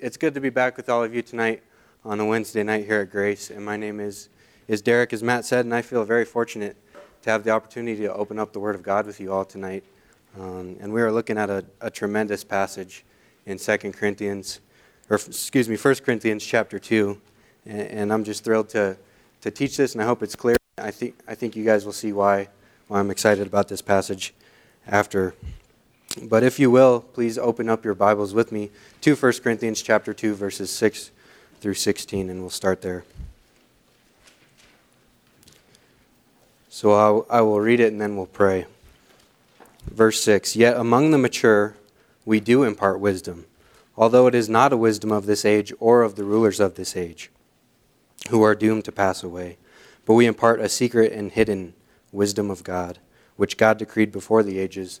it's good to be back with all of you tonight on a Wednesday night here at Grace. And my name is, is Derek, as Matt said, and I feel very fortunate to have the opportunity to open up the Word of God with you all tonight. Um, and we are looking at a, a tremendous passage in 2 Corinthians, or excuse me, 1 Corinthians chapter 2. And, and I'm just thrilled to, to teach this, and I hope it's clear. I think, I think you guys will see why, why I'm excited about this passage after. But if you will, please open up your Bibles with me to 1 Corinthians chapter 2 verses 6 through 16 and we'll start there. So I'll, I will read it and then we'll pray. Verse 6 Yet among the mature we do impart wisdom, although it is not a wisdom of this age or of the rulers of this age, who are doomed to pass away. But we impart a secret and hidden wisdom of God, which God decreed before the ages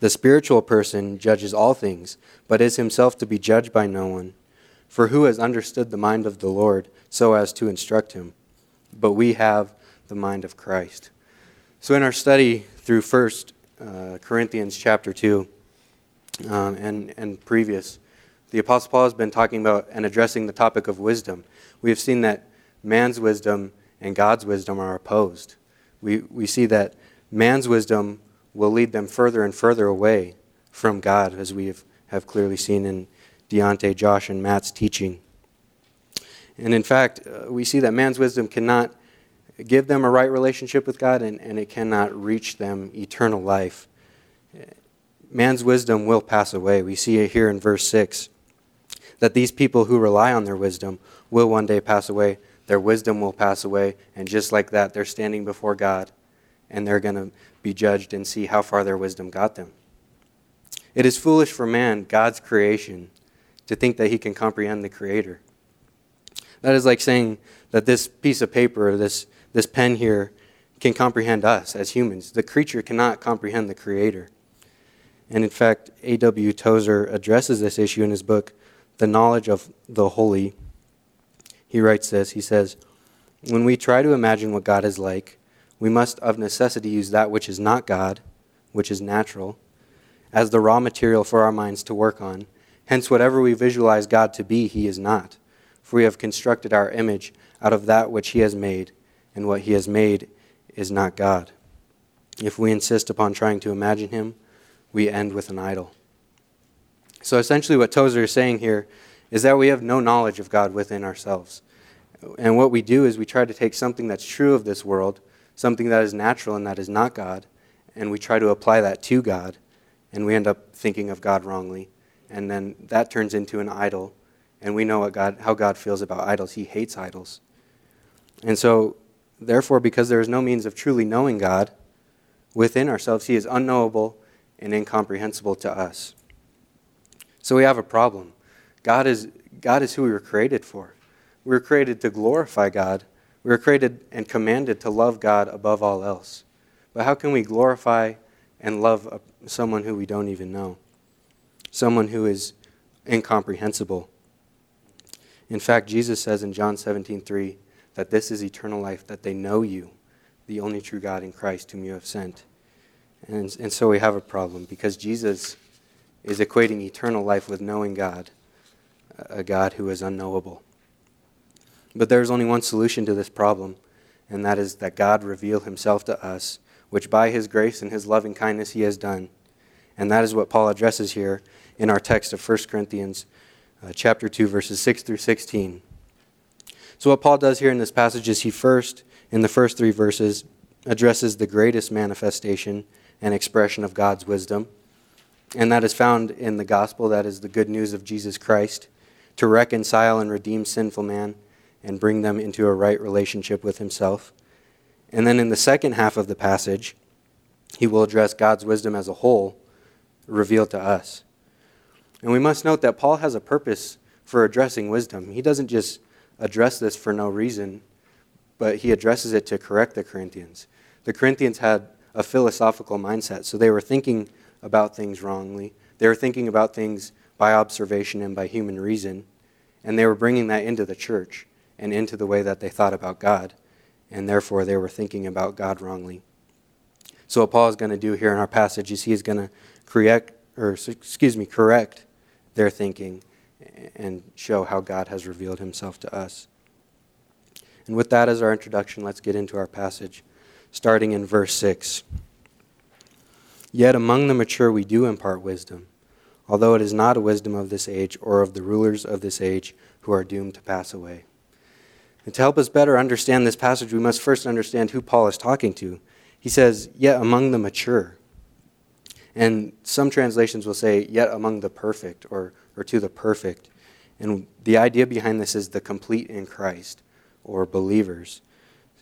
The spiritual person judges all things, but is himself to be judged by no one. For who has understood the mind of the Lord so as to instruct him? But we have the mind of Christ. So, in our study through First uh, Corinthians chapter 2 um, and, and previous, the Apostle Paul has been talking about and addressing the topic of wisdom. We have seen that man's wisdom and God's wisdom are opposed. We, we see that man's wisdom will lead them further and further away from God, as we have, have clearly seen in Deontay, Josh, and Matt's teaching. And in fact, uh, we see that man's wisdom cannot give them a right relationship with God, and, and it cannot reach them eternal life. Man's wisdom will pass away. We see it here in verse 6 that these people who rely on their wisdom will one day pass away. Their wisdom will pass away, and just like that, they're standing before God, and they're going to be judged and see how far their wisdom got them. It is foolish for man, God's creation, to think that he can comprehend the Creator. That is like saying that this piece of paper, this, this pen here, can comprehend us as humans. The creature cannot comprehend the Creator. And in fact, A.W. Tozer addresses this issue in his book, The Knowledge of the Holy. He writes this He says, When we try to imagine what God is like, we must of necessity use that which is not God, which is natural, as the raw material for our minds to work on. Hence, whatever we visualize God to be, He is not. For we have constructed our image out of that which He has made, and what He has made is not God. If we insist upon trying to imagine Him, we end with an idol. So essentially, what Tozer is saying here is that we have no knowledge of God within ourselves. And what we do is we try to take something that's true of this world something that is natural and that is not God, and we try to apply that to God, and we end up thinking of God wrongly, and then that turns into an idol, and we know what God, how God feels about idols. He hates idols. And so, therefore, because there is no means of truly knowing God within ourselves, He is unknowable and incomprehensible to us. So we have a problem. God is, God is who we were created for. We were created to glorify God we were created and commanded to love God above all else. But how can we glorify and love someone who we don't even know? Someone who is incomprehensible. In fact, Jesus says in John 17, 3, that this is eternal life, that they know you, the only true God in Christ whom you have sent. And, and so we have a problem because Jesus is equating eternal life with knowing God, a God who is unknowable. But there is only one solution to this problem, and that is that God reveal himself to us, which by his grace and his loving kindness he has done. And that is what Paul addresses here in our text of 1 Corinthians uh, chapter 2 verses 6 through 16. So, what Paul does here in this passage is he first, in the first three verses, addresses the greatest manifestation and expression of God's wisdom. And that is found in the gospel, that is the good news of Jesus Christ, to reconcile and redeem sinful man and bring them into a right relationship with himself. And then in the second half of the passage, he will address God's wisdom as a whole revealed to us. And we must note that Paul has a purpose for addressing wisdom. He doesn't just address this for no reason, but he addresses it to correct the Corinthians. The Corinthians had a philosophical mindset, so they were thinking about things wrongly. They were thinking about things by observation and by human reason, and they were bringing that into the church and into the way that they thought about God, and therefore they were thinking about God wrongly. So what Paul is going to do here in our passage is he's going to correct, or excuse me, correct their thinking and show how God has revealed himself to us. And with that as our introduction, let's get into our passage, starting in verse 6. Yet among the mature we do impart wisdom, although it is not a wisdom of this age or of the rulers of this age who are doomed to pass away. And to help us better understand this passage, we must first understand who Paul is talking to. He says, Yet among the mature. And some translations will say, Yet among the perfect, or, or to the perfect. And the idea behind this is the complete in Christ, or believers.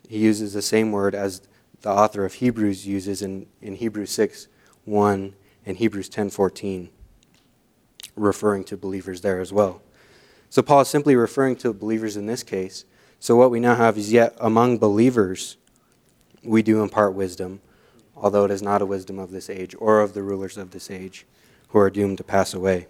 He uses the same word as the author of Hebrews uses in, in Hebrews 6 1 and Hebrews 10 14, referring to believers there as well. So Paul is simply referring to believers in this case. So what we now have is yet among believers we do impart wisdom, although it is not a wisdom of this age or of the rulers of this age who are doomed to pass away.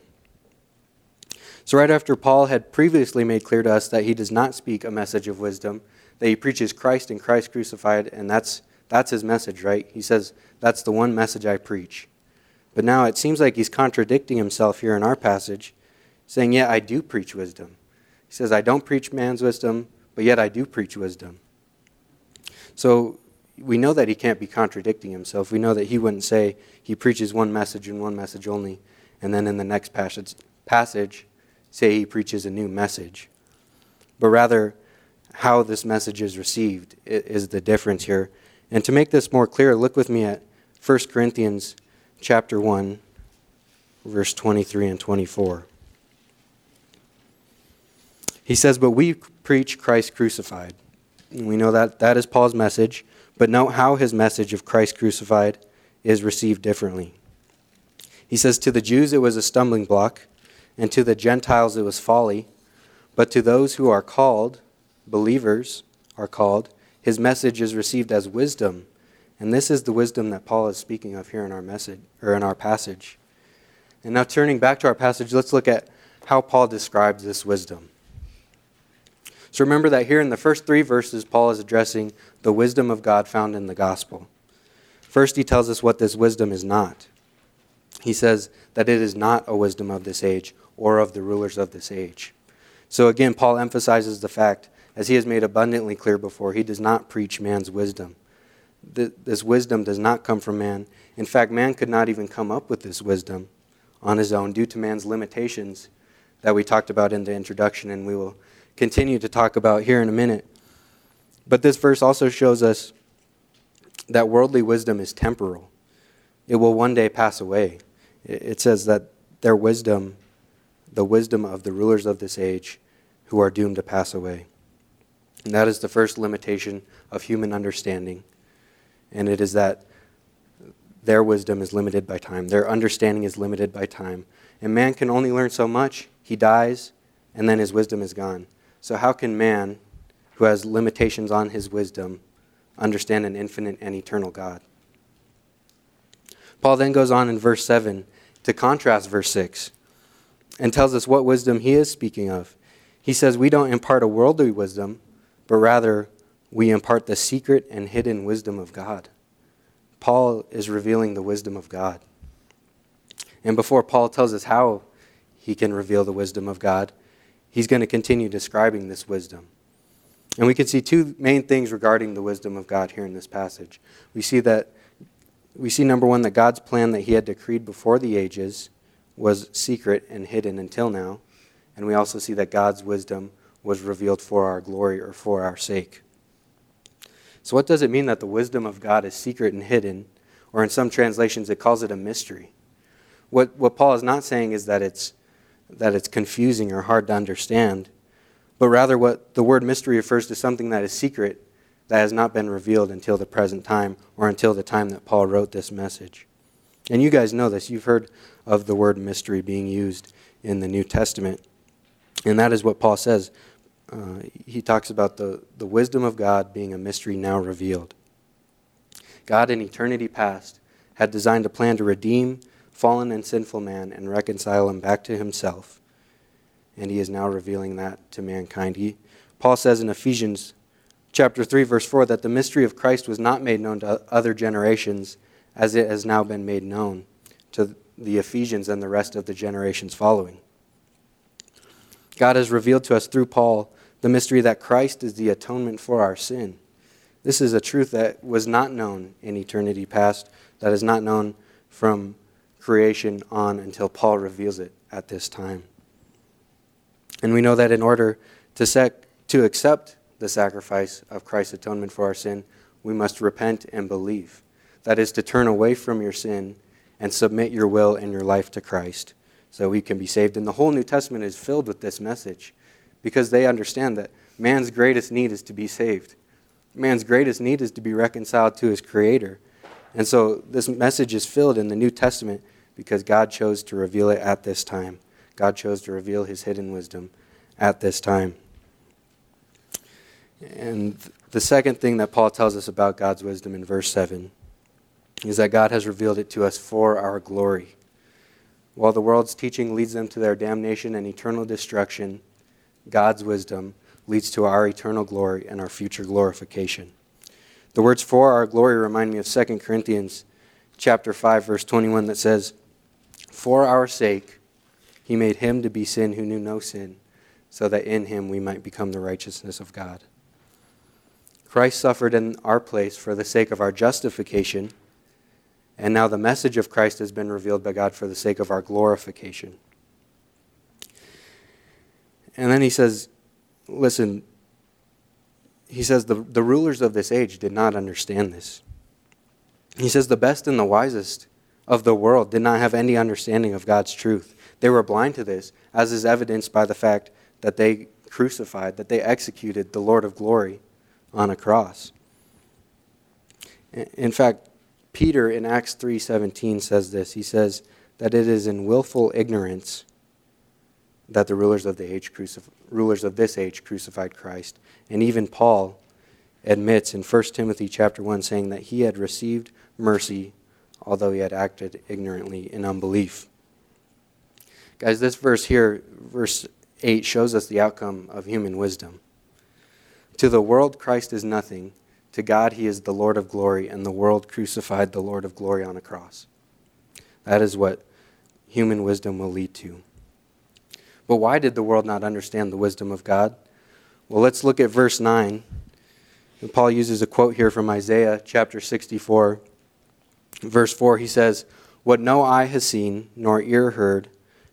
So, right after Paul had previously made clear to us that he does not speak a message of wisdom, that he preaches Christ and Christ crucified, and that's, that's his message, right? He says, That's the one message I preach. But now it seems like he's contradicting himself here in our passage, saying, Yeah, I do preach wisdom. He says, I don't preach man's wisdom, but yet I do preach wisdom. So we know that he can't be contradicting himself. We know that he wouldn't say he preaches one message and one message only, and then in the next passage, passage say he preaches a new message, but rather how this message is received is the difference here. And to make this more clear, look with me at 1 Corinthians chapter 1 verse 23 and 24. He says, "But we preach Christ crucified." And we know that that is Paul's message, but note how his message of Christ crucified is received differently. He says, "To the Jews it was a stumbling block, and to the Gentiles it was folly, but to those who are called, believers are called, his message is received as wisdom. And this is the wisdom that Paul is speaking of here in our message or in our passage. And now turning back to our passage, let's look at how Paul describes this wisdom. So remember that here in the first three verses, Paul is addressing the wisdom of God found in the gospel. First, he tells us what this wisdom is not. He says that it is not a wisdom of this age or of the rulers of this age. So again, Paul emphasizes the fact, as he has made abundantly clear before, he does not preach man's wisdom. This wisdom does not come from man. In fact, man could not even come up with this wisdom on his own due to man's limitations that we talked about in the introduction and we will continue to talk about here in a minute. But this verse also shows us that worldly wisdom is temporal, it will one day pass away. It says that their wisdom the wisdom of the rulers of this age who are doomed to pass away. And that is the first limitation of human understanding. And it is that their wisdom is limited by time, their understanding is limited by time. And man can only learn so much. He dies, and then his wisdom is gone. So, how can man, who has limitations on his wisdom, understand an infinite and eternal God? Paul then goes on in verse 7 to contrast verse 6 and tells us what wisdom he is speaking of. He says, We don't impart a worldly wisdom, but rather we impart the secret and hidden wisdom of God. Paul is revealing the wisdom of God. And before Paul tells us how he can reveal the wisdom of God, he's going to continue describing this wisdom. And we can see two main things regarding the wisdom of God here in this passage. We see that we see number 1 that God's plan that he had decreed before the ages was secret and hidden until now. And we also see that God's wisdom was revealed for our glory or for our sake. So, what does it mean that the wisdom of God is secret and hidden? Or in some translations, it calls it a mystery. What, what Paul is not saying is that it's, that it's confusing or hard to understand, but rather what the word mystery refers to something that is secret that has not been revealed until the present time or until the time that Paul wrote this message. And you guys know this. You've heard of the word mystery being used in the New Testament. And that is what Paul says. Uh, he talks about the, the wisdom of God being a mystery now revealed. God in eternity past had designed a plan to redeem fallen and sinful man and reconcile him back to himself. And he is now revealing that to mankind. He, Paul says in Ephesians chapter 3 verse 4 that the mystery of Christ was not made known to other generations as it has now been made known to the Ephesians and the rest of the generations following. God has revealed to us through Paul the mystery that Christ is the atonement for our sin. This is a truth that was not known in eternity past, that is not known from creation on until Paul reveals it at this time. And we know that in order to, sec- to accept the sacrifice of Christ's atonement for our sin, we must repent and believe. That is to turn away from your sin and submit your will and your life to Christ so we can be saved. And the whole New Testament is filled with this message because they understand that man's greatest need is to be saved. Man's greatest need is to be reconciled to his Creator. And so this message is filled in the New Testament because God chose to reveal it at this time. God chose to reveal his hidden wisdom at this time. And the second thing that Paul tells us about God's wisdom in verse 7 is that God has revealed it to us for our glory. While the world's teaching leads them to their damnation and eternal destruction, God's wisdom leads to our eternal glory and our future glorification. The words for our glory remind me of 2 Corinthians chapter 5 verse 21 that says, for our sake, he made him to be sin who knew no sin, so that in him we might become the righteousness of God. Christ suffered in our place for the sake of our justification, and now the message of Christ has been revealed by God for the sake of our glorification. And then he says, listen, he says the, the rulers of this age did not understand this. He says the best and the wisest of the world did not have any understanding of God's truth. They were blind to this, as is evidenced by the fact that they crucified, that they executed the Lord of glory on a cross. In fact, Peter in Acts 3:17 says this. He says that it is in willful ignorance that the rulers of the age crucif- rulers of this age crucified Christ. And even Paul admits in 1 Timothy chapter 1 saying that he had received mercy although he had acted ignorantly in unbelief. Guys, this verse here, verse 8, shows us the outcome of human wisdom. To the world, Christ is nothing. To God, he is the Lord of glory, and the world crucified the Lord of glory on a cross. That is what human wisdom will lead to. But why did the world not understand the wisdom of God? Well, let's look at verse 9. And Paul uses a quote here from Isaiah chapter 64 verse 4, he says, What no eye has seen, nor ear heard,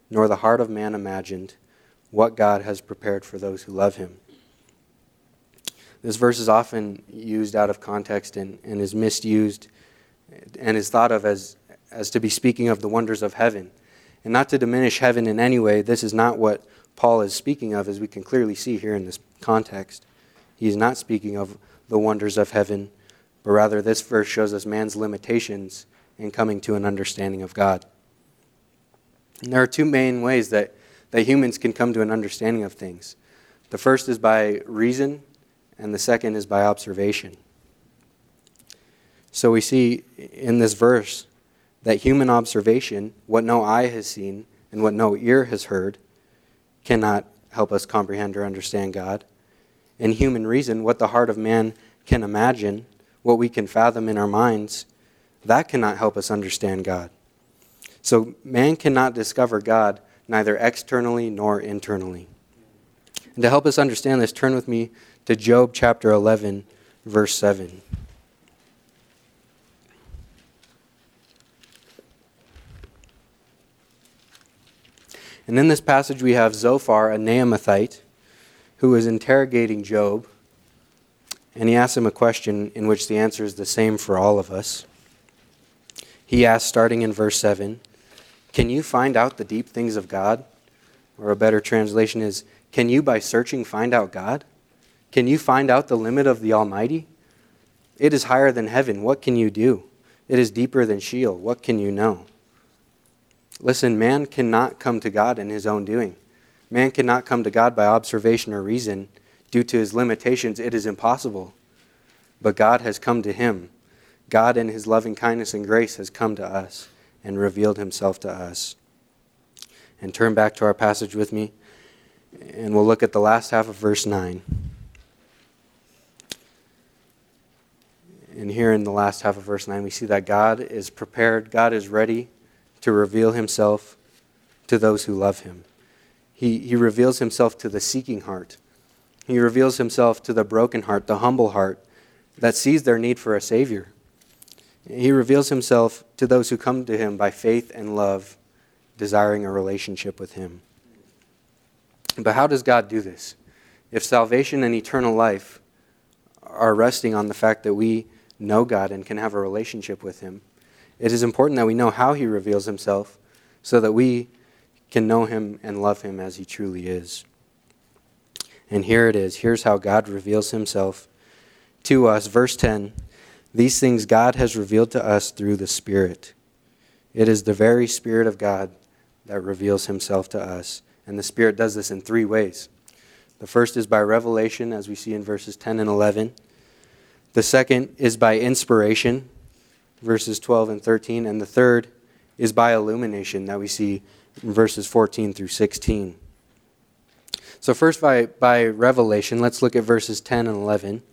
nor the heart of man imagined, what God has prepared for those who love him. This verse is often used out of context and, and is misused and is thought of as, as to be speaking of the wonders of heaven. And not to diminish heaven in any way, this is not what Paul is speaking of, as we can clearly see here in this context. He is not speaking of the wonders of heaven, but rather this verse shows us man's limitations in coming to an understanding of God. And there are two main ways that, that humans can come to an understanding of things. The first is by reason, and the second is by observation. So we see in this verse that human observation, what no eye has seen and what no ear has heard, cannot help us comprehend or understand God. And human reason, what the heart of man can imagine what we can fathom in our minds, that cannot help us understand God. So man cannot discover God neither externally nor internally. And to help us understand this, turn with me to Job chapter 11, verse 7. And in this passage, we have Zophar, a Naamathite, who is interrogating Job, and he asks him a question in which the answer is the same for all of us. He asks, starting in verse 7, Can you find out the deep things of God? Or a better translation is, Can you by searching find out God? Can you find out the limit of the Almighty? It is higher than heaven. What can you do? It is deeper than Sheol. What can you know? Listen, man cannot come to God in his own doing. Man cannot come to God by observation or reason. Due to his limitations, it is impossible. But God has come to him. God, in his loving kindness and grace, has come to us and revealed himself to us. And turn back to our passage with me, and we'll look at the last half of verse 9. And here in the last half of verse 9, we see that God is prepared, God is ready to reveal himself to those who love him. He, he reveals himself to the seeking heart. He reveals himself to the broken heart, the humble heart that sees their need for a Savior. He reveals himself to those who come to him by faith and love, desiring a relationship with him. But how does God do this? If salvation and eternal life are resting on the fact that we know God and can have a relationship with him, it is important that we know how he reveals himself so that we can know him and love him as he truly is. And here it is. Here's how God reveals himself to us. Verse 10 These things God has revealed to us through the Spirit. It is the very Spirit of God that reveals himself to us. And the Spirit does this in three ways. The first is by revelation, as we see in verses 10 and 11. The second is by inspiration, verses 12 and 13. And the third is by illumination that we see in verses 14 through 16. So, first by, by revelation, let's look at verses 10 and 11.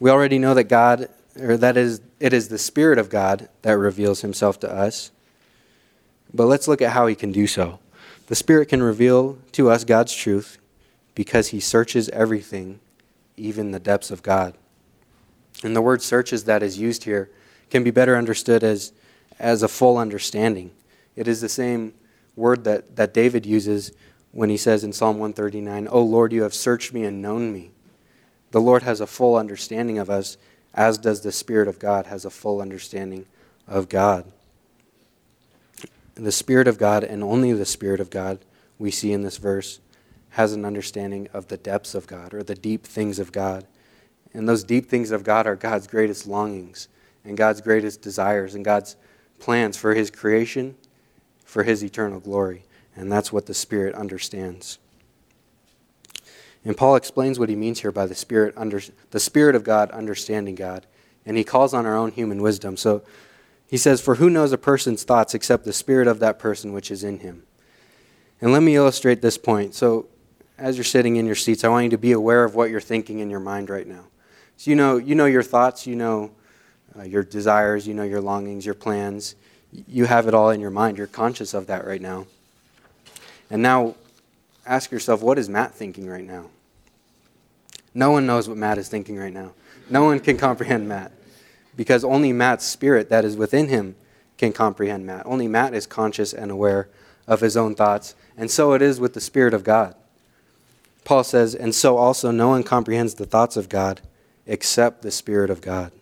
We already know that God, or that is, it is the Spirit of God that reveals himself to us. But let's look at how he can do so. The Spirit can reveal to us God's truth because he searches everything, even the depths of God. And the word searches that is used here can be better understood as, as a full understanding. It is the same word that, that David uses when he says in Psalm 139, O Lord, you have searched me and known me. The Lord has a full understanding of us, as does the Spirit of God has a full understanding of God. The Spirit of God, and only the Spirit of God, we see in this verse, has an understanding of the depths of God or the deep things of God. And those deep things of God are God's greatest longings and God's greatest desires and God's plans for His creation, for His eternal glory. And that's what the Spirit understands. And Paul explains what he means here by the Spirit, under, the Spirit of God understanding God. And he calls on our own human wisdom. So he says, For who knows a person's thoughts except the Spirit of that person which is in him? And let me illustrate this point. So as you're sitting in your seats, I want you to be aware of what you're thinking in your mind right now. So you know, you know your thoughts, you know uh, your desires, you know your longings, your plans. You have it all in your mind. You're conscious of that right now. And now ask yourself, what is Matt thinking right now? No one knows what Matt is thinking right now. No one can comprehend Matt because only Matt's spirit that is within him can comprehend Matt. Only Matt is conscious and aware of his own thoughts. And so it is with the Spirit of God. Paul says, and so also no one comprehends the thoughts of God except the Spirit of God.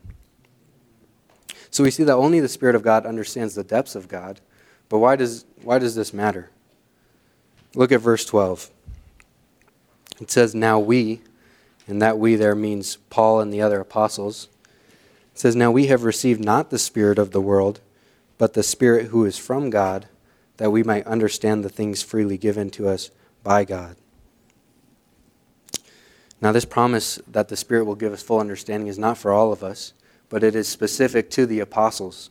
So we see that only the Spirit of God understands the depths of God. But why does, why does this matter? Look at verse 12. It says, Now we, and that we there means Paul and the other apostles. It says, Now we have received not the Spirit of the world, but the Spirit who is from God, that we might understand the things freely given to us by God. Now, this promise that the Spirit will give us full understanding is not for all of us, but it is specific to the apostles.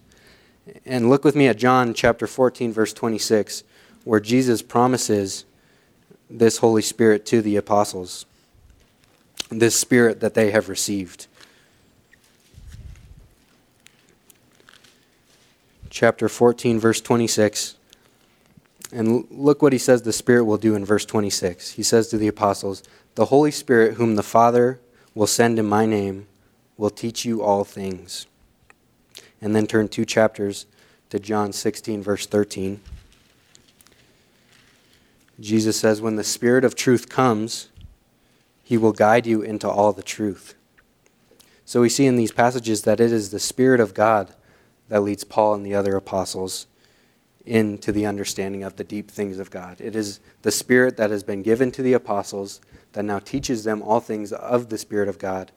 And look with me at John chapter 14, verse 26 where Jesus promises this Holy Spirit to the apostles, this Spirit that they have received. Chapter 14, verse 26. And look what he says the Spirit will do in verse 26. He says to the apostles, The Holy Spirit, whom the Father will send in my name, will teach you all things. And then turn two chapters to John 16, verse 13. Jesus says, When the Spirit of truth comes, He will guide you into all the truth. So we see in these passages that it is the Spirit of God that leads Paul and the other apostles into the understanding of the deep things of God. It is the Spirit that has been given to the apostles that now teaches them all things of the Spirit of God,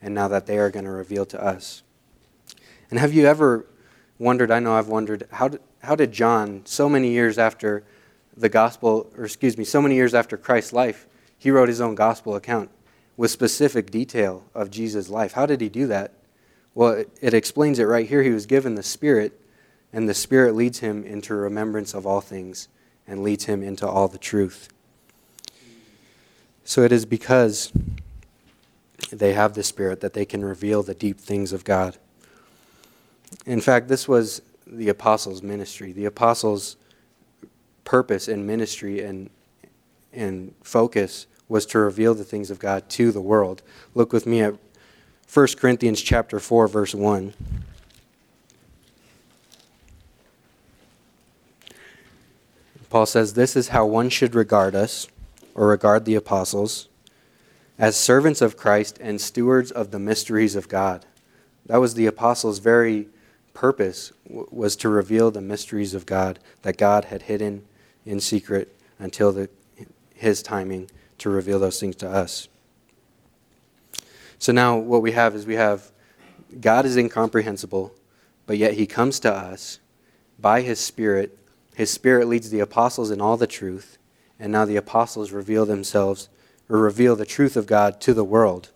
and now that they are going to reveal to us. And have you ever wondered? I know I've wondered, how did, how did John, so many years after the gospel, or excuse me, so many years after Christ's life, he wrote his own gospel account with specific detail of Jesus' life. How did he do that? Well, it, it explains it right here. He was given the Spirit, and the Spirit leads him into remembrance of all things and leads him into all the truth. So it is because they have the Spirit that they can reveal the deep things of God. In fact, this was the apostles' ministry. The apostles' purpose and ministry and, and focus was to reveal the things of God to the world. Look with me at 1 Corinthians chapter 4 verse 1. Paul says this is how one should regard us or regard the apostles as servants of Christ and stewards of the mysteries of God. That was the apostles' very purpose was to reveal the mysteries of God that God had hidden in secret until the, his timing to reveal those things to us. So now what we have is we have God is incomprehensible, but yet he comes to us by his Spirit. His Spirit leads the apostles in all the truth, and now the apostles reveal themselves or reveal the truth of God to the world.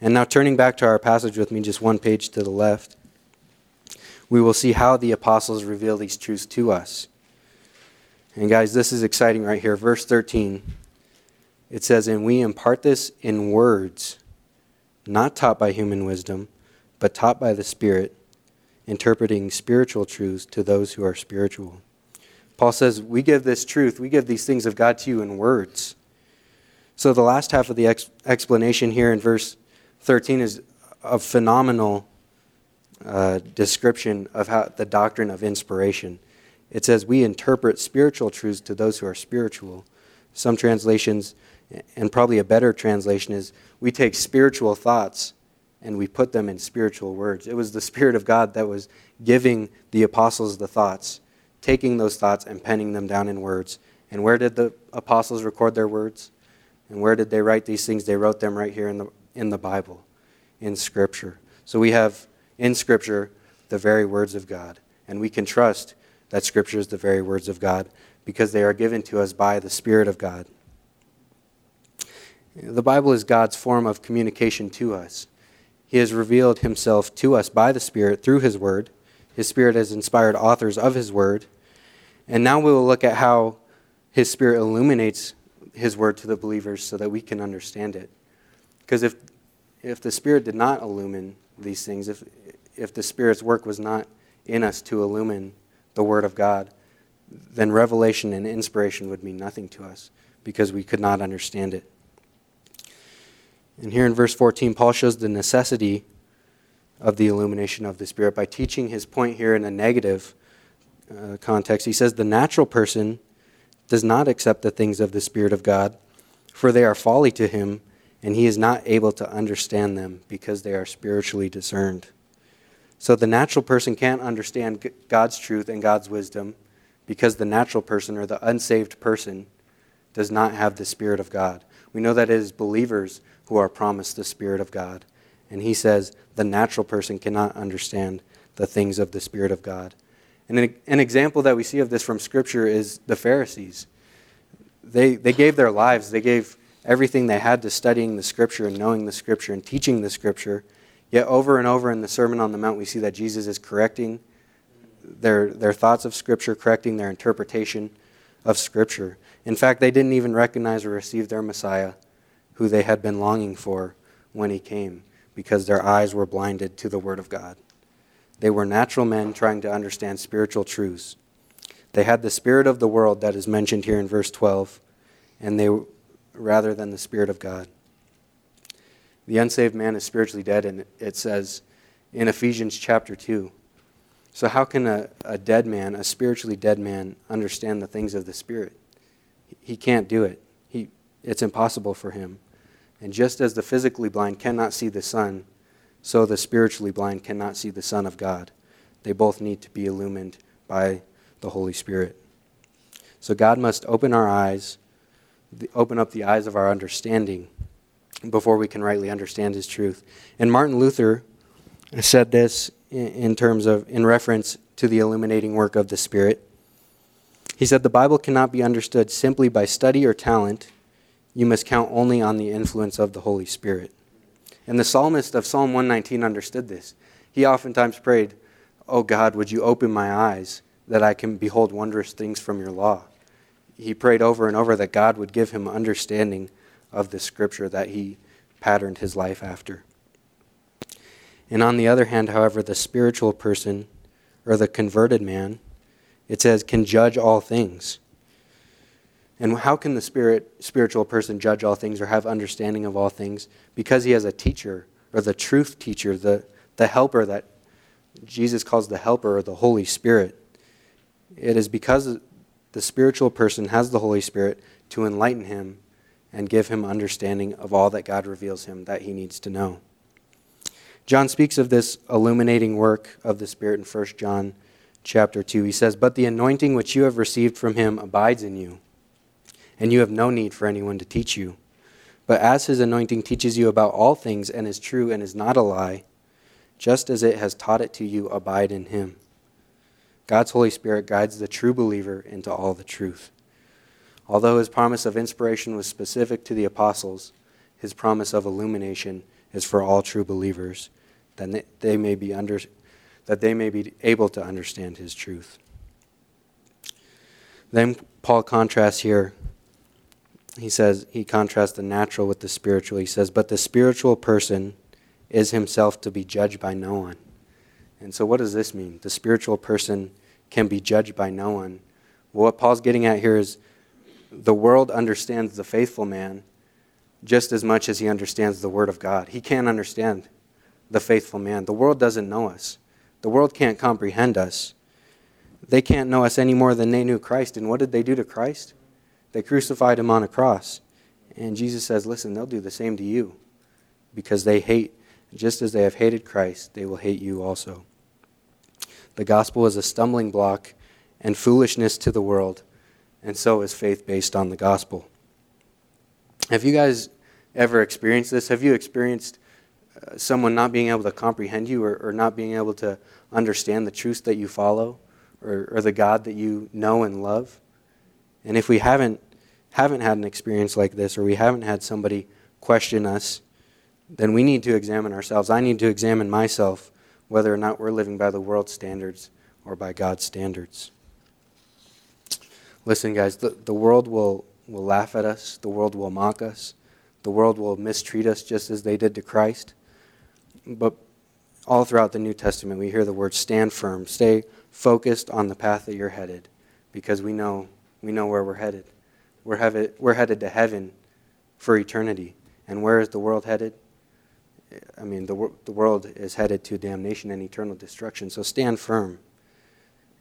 And now turning back to our passage with me, just one page to the left, we will see how the apostles reveal these truths to us. And guys, this is exciting right here. Verse 13 it says, And we impart this in words, not taught by human wisdom, but taught by the Spirit, interpreting spiritual truths to those who are spiritual. Paul says, We give this truth, we give these things of God to you in words. So the last half of the ex- explanation here in verse 13 is a phenomenal uh, description of how the doctrine of inspiration. It says, We interpret spiritual truths to those who are spiritual. Some translations and probably a better translation is we take spiritual thoughts and we put them in spiritual words. It was the Spirit of God that was giving the apostles the thoughts, taking those thoughts and penning them down in words. And where did the apostles record their words? And where did they write these things? They wrote them right here in the, in the Bible, in Scripture. So we have in Scripture the very words of God. And we can trust that Scripture is the very words of God because they are given to us by the Spirit of God. The Bible is God's form of communication to us. He has revealed himself to us by the Spirit through his word. His Spirit has inspired authors of his word. And now we will look at how his Spirit illuminates his word to the believers so that we can understand it. Because if, if the Spirit did not illumine these things, if, if the Spirit's work was not in us to illumine the word of God, then revelation and inspiration would mean nothing to us because we could not understand it. And here in verse 14, Paul shows the necessity of the illumination of the Spirit by teaching his point here in a negative uh, context. He says, The natural person does not accept the things of the Spirit of God, for they are folly to him, and he is not able to understand them because they are spiritually discerned. So the natural person can't understand God's truth and God's wisdom because the natural person or the unsaved person does not have the Spirit of God. We know that it is believers who are promised the Spirit of God. And he says the natural person cannot understand the things of the Spirit of God. And an, example that we see of this from Scripture is the Pharisees. They, they gave their lives, they gave everything they had to studying the Scripture and knowing the Scripture and teaching the Scripture. Yet over and over in the Sermon on the Mount, we see that Jesus is correcting their, their thoughts of Scripture, correcting their interpretation of Scripture. In fact, they didn't even recognize or receive their Messiah who they had been longing for when he came, because their eyes were blinded to the Word of God. They were natural men trying to understand spiritual truths. They had the spirit of the world that is mentioned here in verse 12, and they rather than the spirit of God. The unsaved man is spiritually dead, and it says in Ephesians chapter 2. So, how can a, a dead man, a spiritually dead man, understand the things of the Spirit? He can't do it. He, it's impossible for him. And just as the physically blind cannot see the sun, so the spiritually blind cannot see the Son of God. They both need to be illumined by the Holy Spirit. So God must open our eyes, open up the eyes of our understanding before we can rightly understand his truth. And Martin Luther said this in terms of in reference to the illuminating work of the Spirit. He said the Bible cannot be understood simply by study or talent you must count only on the influence of the Holy Spirit. And the psalmist of Psalm 119 understood this. He oftentimes prayed, Oh God, would you open my eyes that I can behold wondrous things from your law? He prayed over and over that God would give him understanding of the scripture that he patterned his life after. And on the other hand, however, the spiritual person or the converted man, it says, can judge all things. And how can the spirit, spiritual person judge all things or have understanding of all things? Because he has a teacher, or the truth teacher, the, the helper that Jesus calls the helper or the Holy Spirit. It is because the spiritual person has the Holy Spirit to enlighten him and give him understanding of all that God reveals him that he needs to know. John speaks of this illuminating work of the Spirit in 1 John chapter 2. He says, But the anointing which you have received from him abides in you and you have no need for anyone to teach you. But as his anointing teaches you about all things and is true and is not a lie, just as it has taught it to you, abide in him. God's Holy Spirit guides the true believer into all the truth. Although his promise of inspiration was specific to the apostles, his promise of illumination is for all true believers, that they may be under, that they may be able to understand his truth. Then Paul contrasts here he says, he contrasts the natural with the spiritual. He says, but the spiritual person is himself to be judged by no one. And so, what does this mean? The spiritual person can be judged by no one. Well, what Paul's getting at here is the world understands the faithful man just as much as he understands the Word of God. He can't understand the faithful man. The world doesn't know us, the world can't comprehend us. They can't know us any more than they knew Christ. And what did they do to Christ? They crucified him on a cross. And Jesus says, Listen, they'll do the same to you because they hate, just as they have hated Christ, they will hate you also. The gospel is a stumbling block and foolishness to the world, and so is faith based on the gospel. Have you guys ever experienced this? Have you experienced uh, someone not being able to comprehend you or, or, not being able to understand the truths that you follow or, or the God that you know and love? And if we haven't haven't had an experience like this or we haven't had somebody question us, then we need to examine ourselves. I need to examine myself whether or not we're living by the world's standards or by God's standards. Listen, guys, the, the world will, will laugh at us, the world will mock us, the world will mistreat us just as they did to Christ. But all throughout the New Testament, we hear the word stand firm, stay focused on the path that you're headed, because we know, we know where we're headed. We're headed, we're headed to heaven for eternity. And where is the world headed? I mean, the, the world is headed to damnation and eternal destruction. So stand firm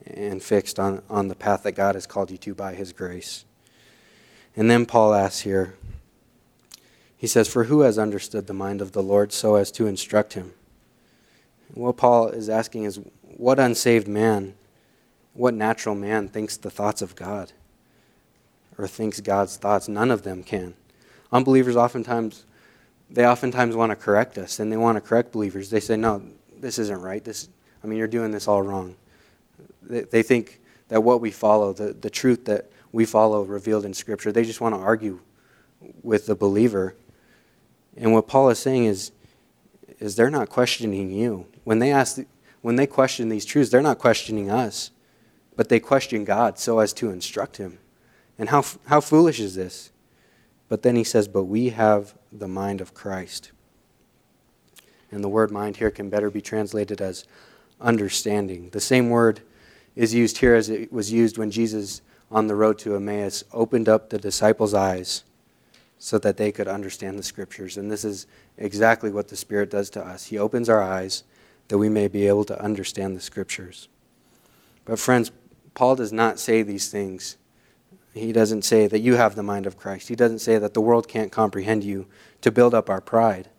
and fixed on, on the path that God has called you to by His grace. And then Paul asks here, he says, For who has understood the mind of the Lord so as to instruct him? what Paul is asking is, what unsaved man, what natural man thinks the thoughts of God? or thinks God's thoughts. None of them can. Unbelievers oftentimes, they oftentimes want to correct us, and they want to correct believers. They say, no, this isn't right. This, I mean, you're doing this all wrong. They, they think that what we follow, the, the truth that we follow revealed in Scripture, they just want to argue with the believer. And what Paul is saying is, is they're not questioning you. When they ask, when they question these truths, they're not questioning us, but they question God so as to instruct him. And how, how foolish is this? But then he says, But we have the mind of Christ. And the word mind here can better be translated as understanding. The same word is used here as it was used when Jesus, on the road to Emmaus, opened up the disciples' eyes so that they could understand the scriptures. And this is exactly what the Spirit does to us. He opens our eyes that we may be able to understand the scriptures. But, friends, Paul does not say these things He doesn't say that you have the mind of Christ. He doesn't say that the world can't comprehend you to build up our pride.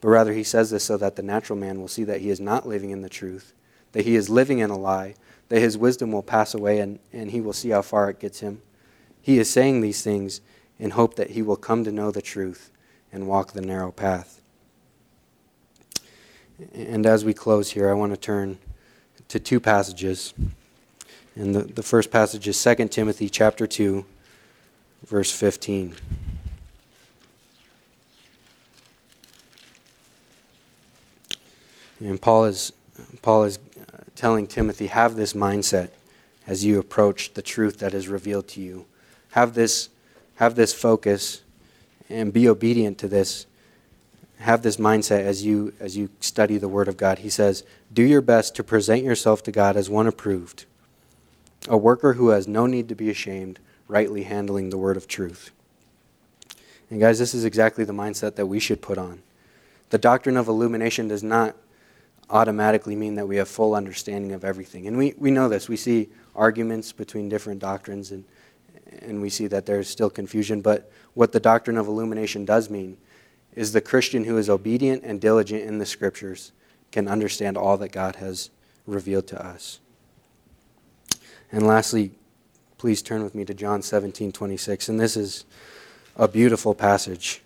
But rather, he says this so that the natural man will see that he is not living in the truth, that he is living in a lie, that his wisdom will pass away and, and he will see how far it gets him. He is saying these things in hope that he will come to know the truth and walk the narrow path. And as we close here, I want to turn to two passages. And the, the first passage is 2 Timothy chapter 2, verse 15. And Paul is, Paul is telling Timothy, have this mindset as you approach the truth that is revealed to you. Have this, have this focus and be obedient to this. Have this mindset as you, as you study the Word of God. He says, Do your best to present yourself to God as one approved, a worker who has no need to be ashamed, rightly handling the Word of truth. And guys, this is exactly the mindset that we should put on. The doctrine of illumination does not automatically mean that we have full understanding of everything. And we, we know this. We see arguments between different doctrines and, and we see that there's still confusion. But what the doctrine of illumination does mean is the Christian who is obedient and diligent in the scriptures can understand all that God has revealed to us. And lastly, please turn with me to John 17 26. And this is a beautiful passage.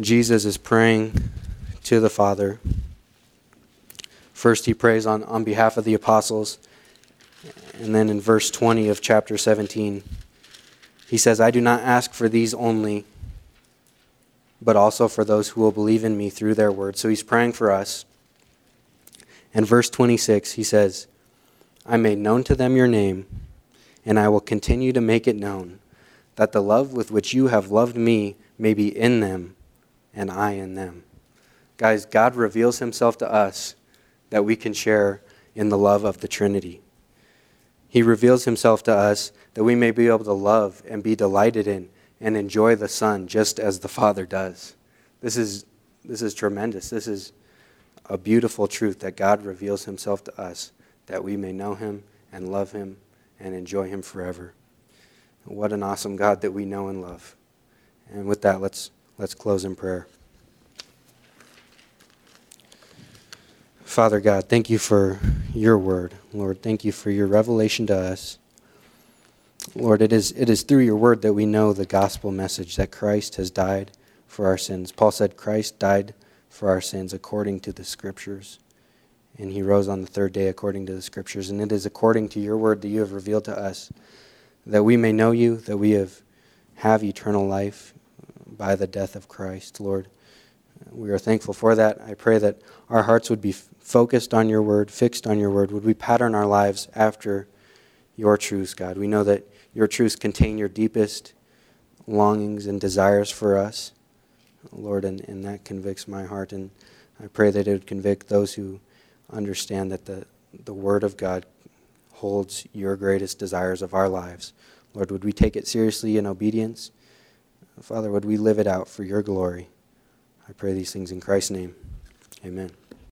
Jesus is praying to the Father. First, he prays on, on behalf of the apostles. And then in verse 20 of chapter 17, he says, I do not ask for these only, but also for those who will believe in me through their word. So he's praying for us. And verse 26, he says, I made known to them your name, and I will continue to make it known, that the love with which you have loved me may be in them, and I in them. Guys, God reveals himself to us that we can share in the love of the Trinity. He reveals himself to us that we may be able to love and be delighted in and enjoy the Son just as the Father does. This is, this is tremendous. This is a beautiful truth that God reveals himself to us that we may know him and love him and enjoy him forever. What an awesome God that we know and love. And with that, let's, let's close in prayer. Father God, thank you for your word. Lord, thank you for your revelation to us. Lord, it is, it is through your word that we know the gospel message that Christ has died for our sins. Paul said Christ died for our sins according to the scriptures, and he rose on the third day according to the scriptures. And it is according to your word that you have revealed to us that we may know you, that we have, have eternal life by the death of Christ, Lord. We are thankful for that. I pray that our hearts would be focused on your word, fixed on your word. Would we pattern our lives after your truths, God? We know that your truths contain your deepest longings and desires for us, Lord, and, and that convicts my heart. And I pray that it would convict those who understand that the, the word of God holds your greatest desires of our lives. Lord, would we take it seriously in obedience? Father, would we live it out for your glory? I pray these things in Christ's name. Amen.